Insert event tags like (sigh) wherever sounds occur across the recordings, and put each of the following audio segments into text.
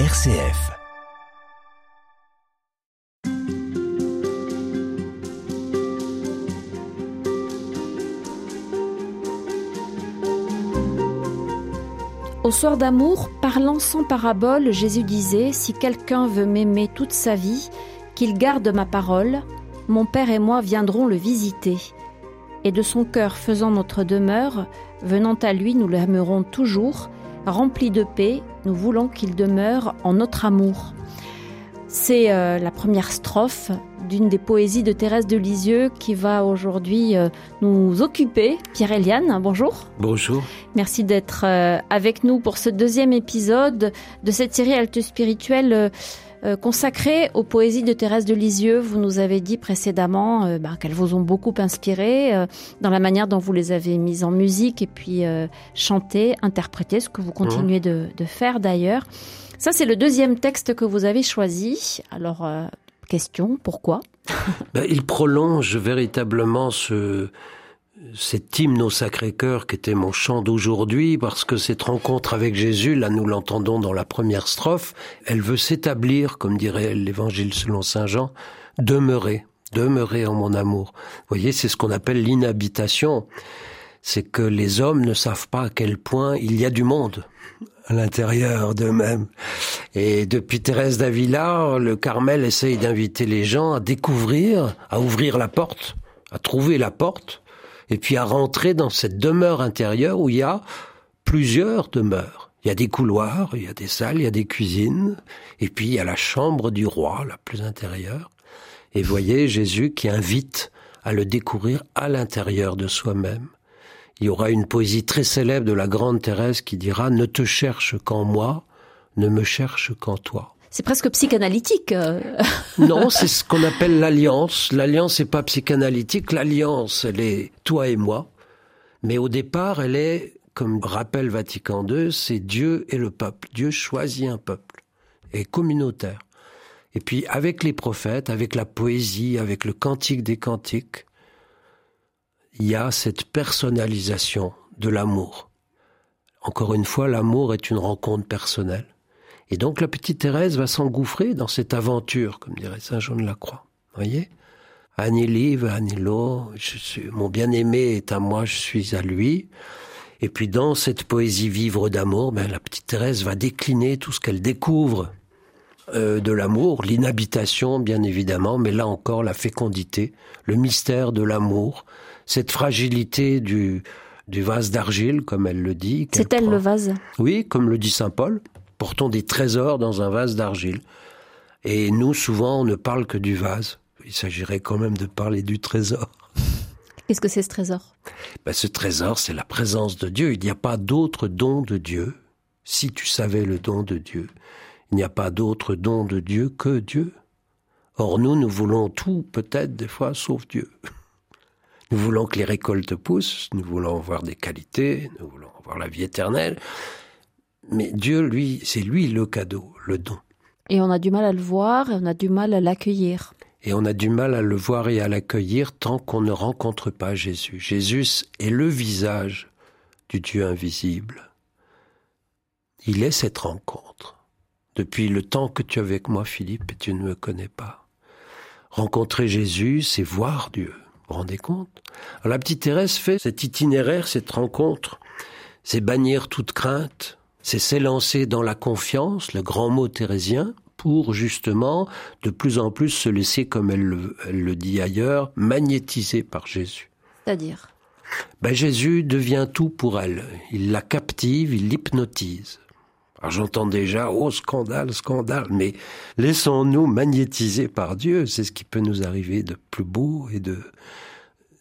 RCF. Au soir d'amour, parlant sans parabole, Jésus disait Si quelqu'un veut m'aimer toute sa vie, qu'il garde ma parole, mon Père et moi viendrons le visiter. Et de son cœur faisant notre demeure, venant à lui, nous l'aimerons toujours, rempli de paix, nous voulons qu'il demeure en notre amour. C'est euh, la première strophe d'une des poésies de Thérèse de Lisieux qui va aujourd'hui euh, nous occuper. Pierre-Eliane, bonjour. Bonjour. Merci d'être euh, avec nous pour ce deuxième épisode de cette série Alte spirituelle consacrée aux poésies de Thérèse de Lisieux. Vous nous avez dit précédemment bah, qu'elles vous ont beaucoup inspiré dans la manière dont vous les avez mises en musique et puis chantées, interprétées, ce que vous continuez de, de faire d'ailleurs. Ça, c'est le deuxième texte que vous avez choisi. Alors, euh, question, pourquoi? (laughs) Ben, Il prolonge véritablement ce, cet hymne au Sacré-Cœur qui était mon chant d'aujourd'hui, parce que cette rencontre avec Jésus, là nous l'entendons dans la première strophe, elle veut s'établir, comme dirait l'évangile selon Saint Jean, demeurer, demeurer en mon amour. Vous voyez, c'est ce qu'on appelle l'inhabitation. C'est que les hommes ne savent pas à quel point il y a du monde à l'intérieur d'eux-mêmes. Et depuis Thérèse d'Avila, le Carmel essaye d'inviter les gens à découvrir, à ouvrir la porte, à trouver la porte, et puis à rentrer dans cette demeure intérieure où il y a plusieurs demeures. Il y a des couloirs, il y a des salles, il y a des cuisines, et puis il y a la chambre du roi, la plus intérieure. Et voyez Jésus qui invite à le découvrir à l'intérieur de soi-même. Il y aura une poésie très célèbre de la grande Thérèse qui dira Ne te cherche qu'en moi, ne me cherche qu'en toi. C'est presque psychanalytique. Euh. (laughs) non, c'est ce qu'on appelle l'alliance. L'alliance n'est pas psychanalytique. L'alliance, elle est toi et moi. Mais au départ, elle est, comme rappelle Vatican II, c'est Dieu et le peuple. Dieu choisit un peuple et communautaire. Et puis avec les prophètes, avec la poésie, avec le cantique des cantiques, il y a cette personnalisation de l'amour. Encore une fois, l'amour est une rencontre personnelle. Et donc la petite Thérèse va s'engouffrer dans cette aventure, comme dirait Saint Jean de la Croix. Voyez? Annie Live, Annie je suis, mon bien-aimé est à moi, je suis à lui. Et puis dans cette poésie vivre d'amour, ben, la petite Thérèse va décliner tout ce qu'elle découvre euh, de l'amour, l'inhabitation bien évidemment, mais là encore la fécondité, le mystère de l'amour, cette fragilité du, du vase d'argile, comme elle le dit. C'est elle le vase? Oui, comme le dit Saint Paul. Portons des trésors dans un vase d'argile. Et nous, souvent, on ne parle que du vase. Il s'agirait quand même de parler du trésor. Qu'est-ce que c'est ce trésor? Ben, Ce trésor, c'est la présence de Dieu. Il n'y a pas d'autre don de Dieu. Si tu savais le don de Dieu, il n'y a pas d'autre don de Dieu que Dieu. Or, nous, nous voulons tout, peut-être des fois, sauf Dieu. Nous voulons que les récoltes poussent, nous voulons avoir des qualités, nous voulons avoir la vie éternelle. Mais Dieu, lui, c'est lui le cadeau, le don. Et on a du mal à le voir, et on a du mal à l'accueillir. Et on a du mal à le voir et à l'accueillir tant qu'on ne rencontre pas Jésus. Jésus est le visage du Dieu invisible. Il est cette rencontre. Depuis le temps que tu es avec moi, Philippe, et tu ne me connais pas. Rencontrer Jésus, c'est voir Dieu. Vous vous rendez compte? Alors la petite Thérèse fait cet itinéraire, cette rencontre, c'est bannir toute crainte, c'est s'élancer dans la confiance, le grand mot thérésien, pour justement de plus en plus se laisser, comme elle le, dit ailleurs, magnétiser par Jésus. C'est-à-dire? Ben, Jésus devient tout pour elle. Il la captive, il l'hypnotise. Alors j'entends déjà, oh scandale, scandale, mais laissons-nous magnétiser par Dieu, c'est ce qui peut nous arriver de plus beau et de,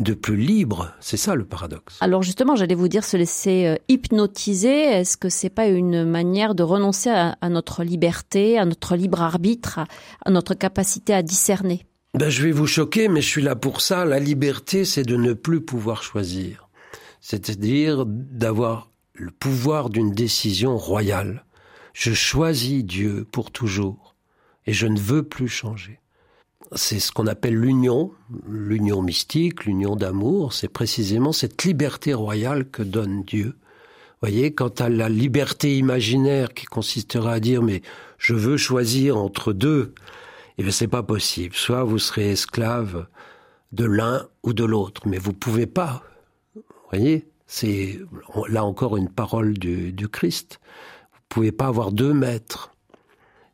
de plus libre. C'est ça le paradoxe. Alors justement, j'allais vous dire se laisser euh, hypnotiser. Est-ce que c'est pas une manière de renoncer à, notre liberté, à notre libre arbitre, à, notre capacité à discerner? Ben, je vais vous choquer, mais je suis là pour ça. La liberté, c'est de ne plus pouvoir choisir. C'est-à-dire d'avoir le pouvoir d'une décision royale. Je choisis Dieu pour toujours et je ne veux plus changer. C'est ce qu'on appelle l'union, l'union mystique, l'union d'amour, c'est précisément cette liberté royale que donne Dieu voyez, quant à la liberté imaginaire qui consistera à dire mais je veux choisir entre deux, eh bien c'est pas possible. Soit vous serez esclave de l'un ou de l'autre, mais vous pouvez pas. voyez, c'est là encore une parole du, du Christ. Vous pouvez pas avoir deux maîtres.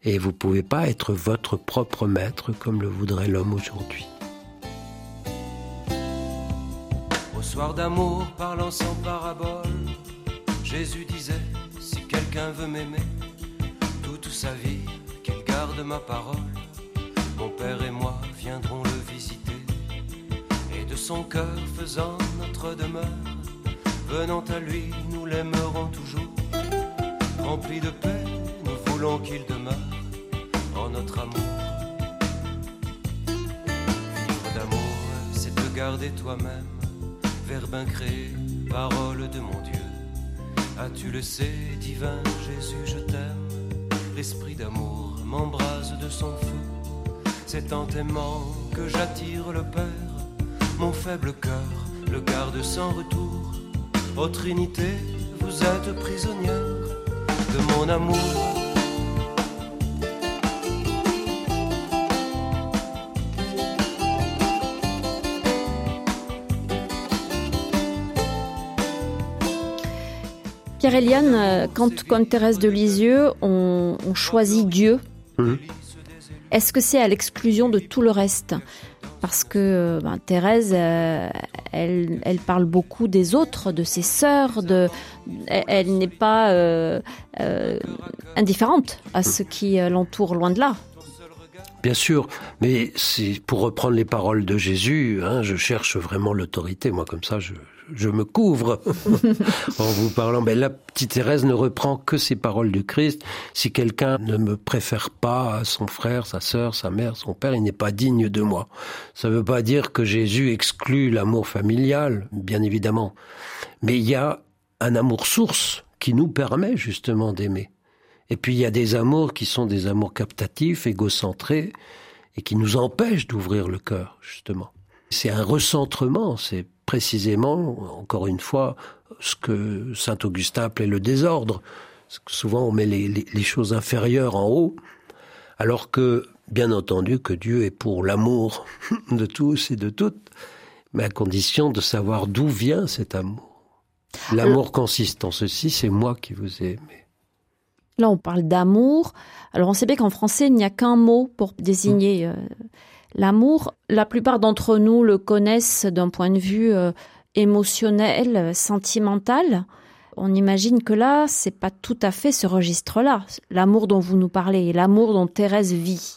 Et vous pouvez pas être votre propre maître comme le voudrait l'homme aujourd'hui. Au soir d'amour, parlant sans parabole, Jésus disait, si quelqu'un veut m'aimer, toute sa vie, qu'il garde ma parole. Mon Père et moi viendrons le visiter, et de son cœur faisant notre demeure, venant à lui, nous l'aimerons toujours. Rempli de paix, nous voulons qu'il demeure notre amour. Vivre d'amour, c'est te garder toi-même, verbe incréé, parole de mon Dieu. As-tu le sais, divin Jésus, je t'aime. L'esprit d'amour m'embrase de son feu. C'est en t'aimant que j'attire le Père. Mon faible cœur le garde sans retour. Ô Trinité, vous êtes prisonnière de mon amour. Pierre-Eliane, euh, quand, comme Thérèse de Lisieux, on, on choisit Dieu, Mhm. est-ce que c'est à l'exclusion de tout le reste? Parce que euh, ben, Thérèse, euh, elle, elle parle beaucoup des autres, de ses sœurs, de, elle, elle n'est pas euh, euh, indifférente à ce qui euh, l'entoure, loin de là. Bien sûr, mais pour reprendre les paroles de Jésus, hein, je cherche vraiment l'autorité. Moi, comme ça, je, je me couvre (laughs) en vous parlant. Mais la petite Thérèse ne reprend que ces paroles du Christ. Si quelqu'un ne me préfère pas à son frère, sa sœur, sa mère, son père, il n'est pas digne de moi. Ça ne veut pas dire que Jésus exclut l'amour familial, bien évidemment. Mais il y a un amour source qui nous permet justement d'aimer. Et puis il y a des amours qui sont des amours captatifs, égocentrés, et qui nous empêchent d'ouvrir le cœur, justement. C'est un recentrement, c'est précisément, encore une fois, ce que saint Augustin appelait le désordre. Souvent on met les, les- les choses inférieures en haut, alors que, bien entendu, que Dieu est pour l'amour (laughs) de tous et de toutes, mais à condition de savoir d'où vient cet amour. L'amour consiste en ceci, c'est moi qui vous ai aimé. Là, on parle d'amour. Alors, on sait bien qu'en français, il n'y a qu'un mot pour désigner euh, l'amour. La plupart d'entre nous le connaissent d'un point de vue euh, émotionnel, sentimental. On imagine que là, c'est pas tout à fait ce registre-là. L'amour dont vous nous parlez, l'amour dont Thérèse vit.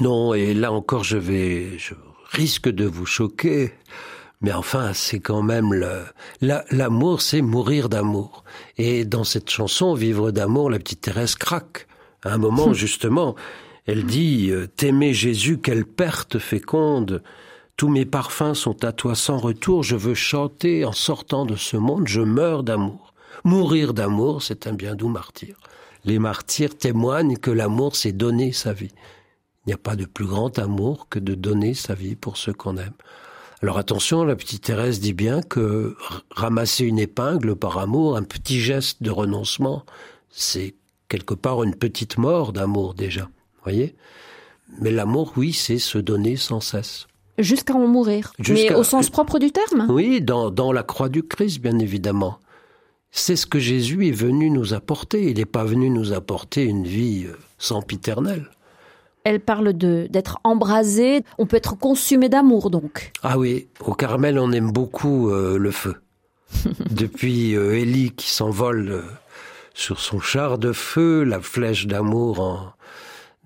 Non, et là encore, je vais, je risque de vous choquer, mais enfin, c'est quand même le, la- l'amour, c'est mourir d'amour. Et dans cette chanson, Vivre d'amour, la petite Thérèse craque. À un moment, (laughs) justement, elle dit, euh, T'aimer Jésus, quelle perte féconde. Tous mes parfums sont à toi sans retour. Je veux chanter en sortant de ce monde. Je meurs d'amour. Mourir d'amour, c'est un bien doux martyr. Les martyrs témoignent que l'amour, c'est donner sa vie. Il n'y a pas de plus grand amour que de donner sa vie pour ceux qu'on aime. Alors attention, la petite Thérèse dit bien que ramasser une épingle par amour, un petit geste de renoncement, c'est quelque part une petite mort d'amour déjà. Voyez Mais l'amour, oui, c'est se donner sans cesse. Jusqu'à en mourir. Mais au sens propre du terme. Oui, dans, dans la croix du Christ, bien évidemment. C'est ce que Jésus est venu nous apporter. Il n'est pas venu nous apporter une vie euh, sempiternelle. Elle parle de d'être embrasé. On peut être consumé d'amour, donc. Ah oui, au Carmel, on aime beaucoup euh, le feu. (laughs) Depuis euh, Élie qui s'envole euh, sur son char de feu, la flèche d'amour en-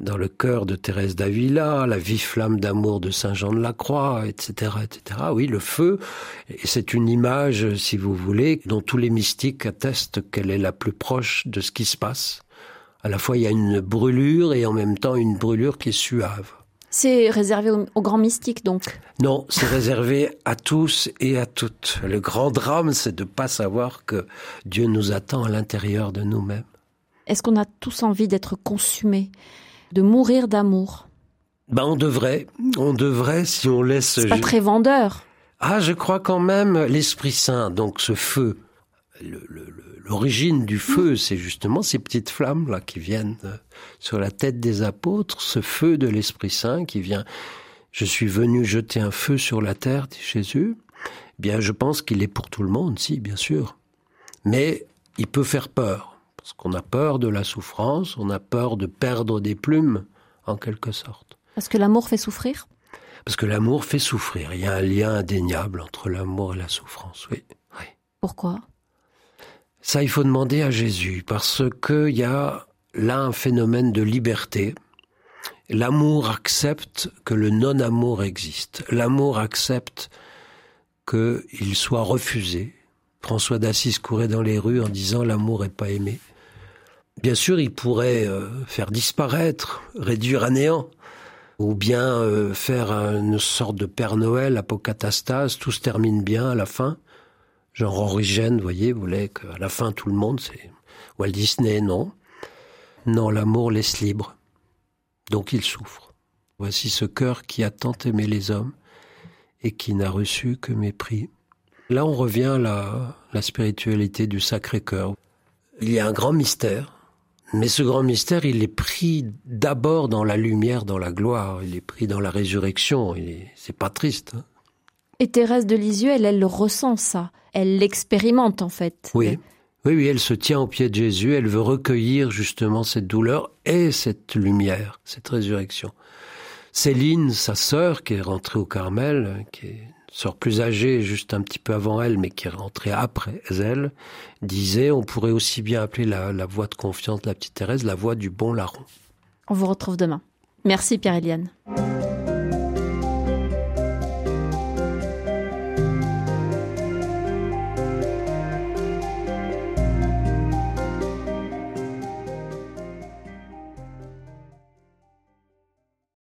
dans le cœur de Thérèse d'Avila, la vive flamme d'amour de Saint Jean de la Croix, etc., etc. Oui, le feu, c'est une image, si vous voulez, dont tous les mystiques attestent qu'elle est la plus proche de ce qui se passe. À la fois, il y a une brûlure et en même temps une brûlure qui est suave. C'est réservé aux, aux grands mystiques, donc. Non, c'est réservé à tous et à toutes. Le grand drame, c'est de pas savoir que Dieu nous attend à l'intérieur de nous-mêmes. Est-ce qu'on a tous envie d'être consumés, de mourir d'amour Ben, on devrait, on devrait, si on laisse. C'est pas très vendeur. Ah, je crois quand même l'Esprit Saint, donc ce feu, l'origine du feu, c'est justement ces petites flammes là qui viennent euh, sur la tête des apôtres, ce feu de l'Esprit Saint qui vient. Je suis venu jeter un feu sur la terre, dit Jésus. Eh bien, je pense qu'il est pour tout le monde, si, bien sûr. Mais il peut faire peur, parce qu'on a peur de la souffrance, on a peur de perdre des plumes, en quelque sorte. Parce que l'amour fait souffrir? Parce que l'amour fait souffrir. Il y a un lien indéniable entre l'amour et la souffrance, oui. oui. Pourquoi? Ça, il faut demander à Jésus, parce qu'il y a là un phénomène de liberté. L'amour accepte que le non-amour existe. L'amour accepte qu'il soit refusé. François d'Assise courait dans les rues en disant l'amour n'est pas aimé. Bien sûr, il pourrait euh, faire disparaître, réduire à néant, ou bien euh, faire une sorte de Père Noël, apocatastase, tout se termine bien à la fin. Genre Origène, vous voyez, voulait qu'à la fin tout le monde, c'est Walt Disney, non. Non, l'amour laisse libre. Donc il souffre. Voici ce cœur qui a tant aimé les hommes et qui n'a reçu que mépris. Là, on revient à la, la spiritualité du Sacré-Cœur. Il y a un grand mystère, mais ce grand mystère, il est pris d'abord dans la lumière, dans la gloire, il est pris dans la résurrection, c'est pas triste. Hein. Et Thérèse de Lisieux, elle, elle le ressent ça elle l'expérimente en fait. Oui. Oui, oui, elle se tient au pied de Jésus, elle veut recueillir justement cette douleur et cette lumière, cette résurrection. Céline, sa sœur, qui est rentrée au Carmel, qui est sœur plus âgée, juste un petit peu avant elle, mais qui est rentrée après elle, disait on pourrait aussi bien appeler la, la voix de confiance de la petite Thérèse la voix du bon larron. On vous retrouve demain. Merci Pierre-Éliane.